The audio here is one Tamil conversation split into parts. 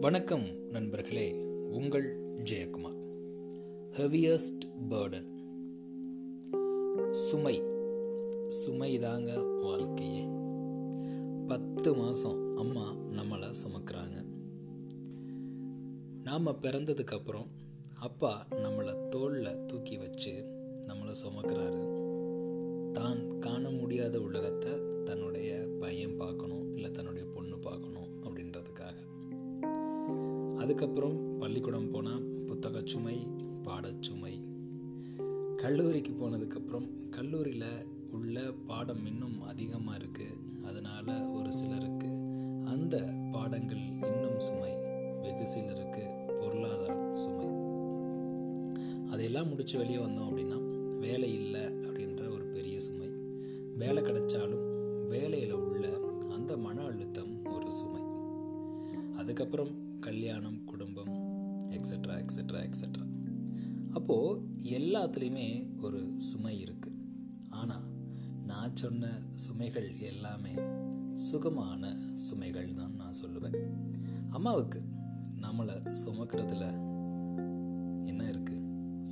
வணக்கம் நண்பர்களே உங்கள் ஜெயக்குமார். ஹெவியஸ்ட் பேர்டன் சுமை. சுமை தாங்க வாழ்க்கையே. பத்து மாதம் அம்மா நம்மளை சுமக்கிறாங்க. நாம் பிறந்ததுக்கப்புறம் அப்பா நம்மளை தோளில் தூக்கி வச்சு நம்மளை சுமக்கிறாரு. தான் காண முடியாத உலகத்தை தன்னுடைய பையன் பார்க்கணும் இல்லை தன்னுடைய பொண்ணு பார்க்கணும் அப்படின்றதுக்காக. அதுக்கப்புறம் பள்ளிக்கூடம் போனால் புத்தக சுமை பாடச்சுமை கல்லூரிக்கு போனதுக்கப்புறம் கல்லூரியில் உள்ள பாடம் இன்னும் அதிகமாக இருக்குது அதனால் ஒரு சிலருக்கு அந்த பாடங்கள் இன்னும் சுமை வெகு சிலருக்கு பொருளாதாரம் சுமை. அதையெல்லாம் முடித்து வெளியே வந்தோம் அப்படின்னா வேலை இல்லை அப்படின்ற ஒரு பெரிய சுமை. வேலை கிடைச்சாலும் வேலையில் உள்ள அந்த மன அழுத்தம் ஒரு சுமை. அதுக்கப்புறம் கல்யாணம் குடும்பம் எக்ஸட்ரா எக்ஸட்ரா எக்ஸட்ரா அப்போது எல்லாத்துலேயுமே ஒரு சுமை இருக்குது ஆனால் நான் சொன்ன சுமைகள் எல்லாமே சுகமான சுமைகள் தான் நான் சொல்லுவேன். அம்மாவுக்கு நம்மளை சுமக்கிறதுல என்ன இருக்குது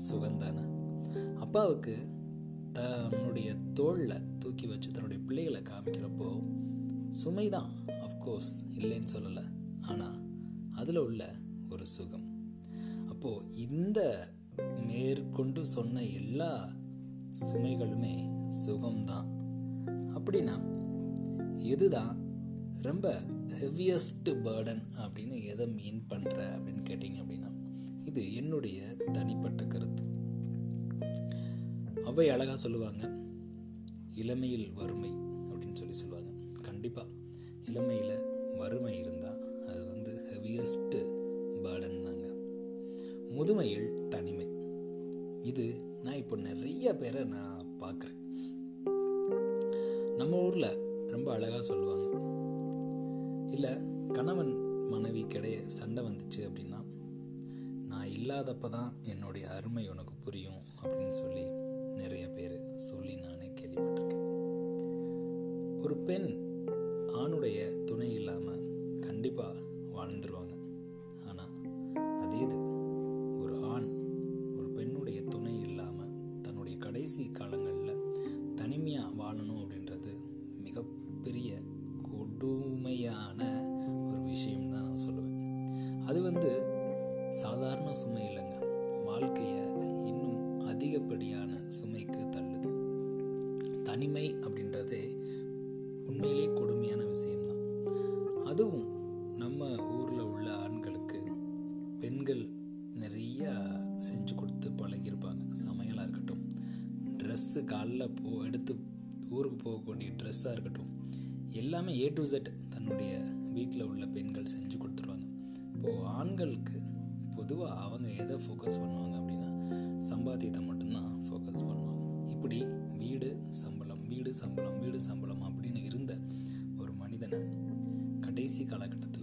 சுகந்தானே அப்பாவுக்கு தன்னுடைய தோளில் தூக்கி வச்சு தன்னுடைய பிள்ளைகளை காமிக்கிறப்போ சுமைதான் அஃப்கோர்ஸ் இல்லைன்னு சொல்லலை. அதில் உள்ள ஒரு சுகம். அப்போது இந்த மேற்கொண்டு சொன்ன எல்லா சுமைகளுமே சுகம்தான். அப்படின்னா எதுதான் ரொம்ப ஹெவியஸ்ட் பேர்டன் அப்படின்னு எதை மீன் பண்ணுற அப்படின்னு கேட்டிங்க அப்படின்னா இது என்னுடைய தனிப்பட்ட கருத்து. அவை அழகாக சொல்லுவாங்க இளமையில் வறுமை அப்படின்னு சொல்லி சொல்லுவாங்க. கண்டிப்பாக இளமையில் வறுமை இருந்தால் ஹெவியஸ்ட் பேர்டன் தாங்க. முதுமையில் தனிமை. இது நான் இப்போ நிறைய பேரை நான் பார்க்குறேன். நம்ம ஊரில் ரொம்ப அழகாக சொல்லுவாங்க. இல்லை கணவன் மனைவி கிடையே சண்டை வந்துச்சு அப்படின்னா நான் இல்லாதப்ப தான் என்னுடைய அருமை உனக்கு புரியும் அப்படின்னு சொல்லி நிறைய பேர் சொல்லி நானே கேள்விப்பட்டிருக்கேன். ஒரு பெண் ஆணுடைய துணை இல்லாமல் கண்டிப்பாக வாழ்ந்துருவாங்க. ஆனால் அதே இது ஒரு ஆண் ஒரு பெண்ணுடைய துணை இல்லாமல் தன்னுடைய கடைசி காலங்களில் தனிமையாக வாழணும் அப்படின்றது மிகப்பெரிய கொடுமையான ஒரு விஷயம் தான் நான் சொல்லுவேன். அது வந்து சாதாரண சுமை இல்லைங்க. வாழ்க்கையை இன்னும் அதிகப்படியான சுமைக்கு தள்ளுது. தனிமை அப்படின்றதே உண்மையிலே கொடுமையான விஷயம்தான். அதுவும் பெண்கள் நிறைய செஞ்சு கொடுத்து பழகியிருப்பாங்க. சமையலாக இருக்கட்டும். ட்ரெஸ்ஸு காலில் போ எடுத்து ஊருக்கு போகக்கூடிய ட்ரெஸ்ஸாக இருக்கட்டும். எல்லாமே ஏ டு செட் தன்னுடைய வீட்டில் உள்ள பெண்கள் செஞ்சு கொடுத்துருவாங்க. இப்போது ஆண்களுக்கு பொதுவாக அவங்க எதை ஃபோக்கஸ் பண்ணுவாங்க அப்படின்னா சம்பாத்தியத்தை மட்டும்தான் ஃபோக்கஸ் பண்ணுவாங்க. இப்படி வீடு சம்பளம் வீடு சம்பளம் வீடு சம்பளம் அப்படின்னு இருந்த ஒரு மனிதனை கடைசி காலகட்டத்தில்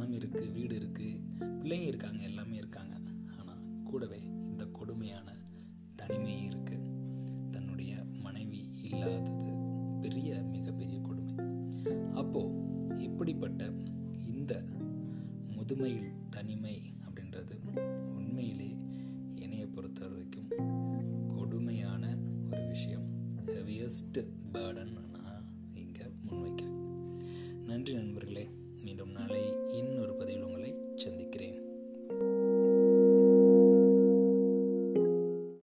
பணம் இருக்குது வீடு இருக்குது பிள்ளைங்க இருக்காங்க எல்லாமே இருக்காங்க. ஆனால் கூடவே இந்த கொடுமையான தனிமையும் இருக்குது தன்னுடைய மனைவி இல்லாதது பெரிய மிகப்பெரிய கொடுமை. அப்போது இப்படிப்பட்ட இந்த முதுமையில் தனிமை அப்படின்றது உண்மையிலே என்னையை பொறுத்த வரைக்கும் கொடுமையான ஒரு விஷயம். ஹெவியஸ்ட் பேர்டன் நான் இங்கே முன்வைக்கிறேன். நன்றி நண்பர்களே. மீண்டும் நாளை இன்னொரு பதிவில் உங்களை சந்திக்கிறேன்.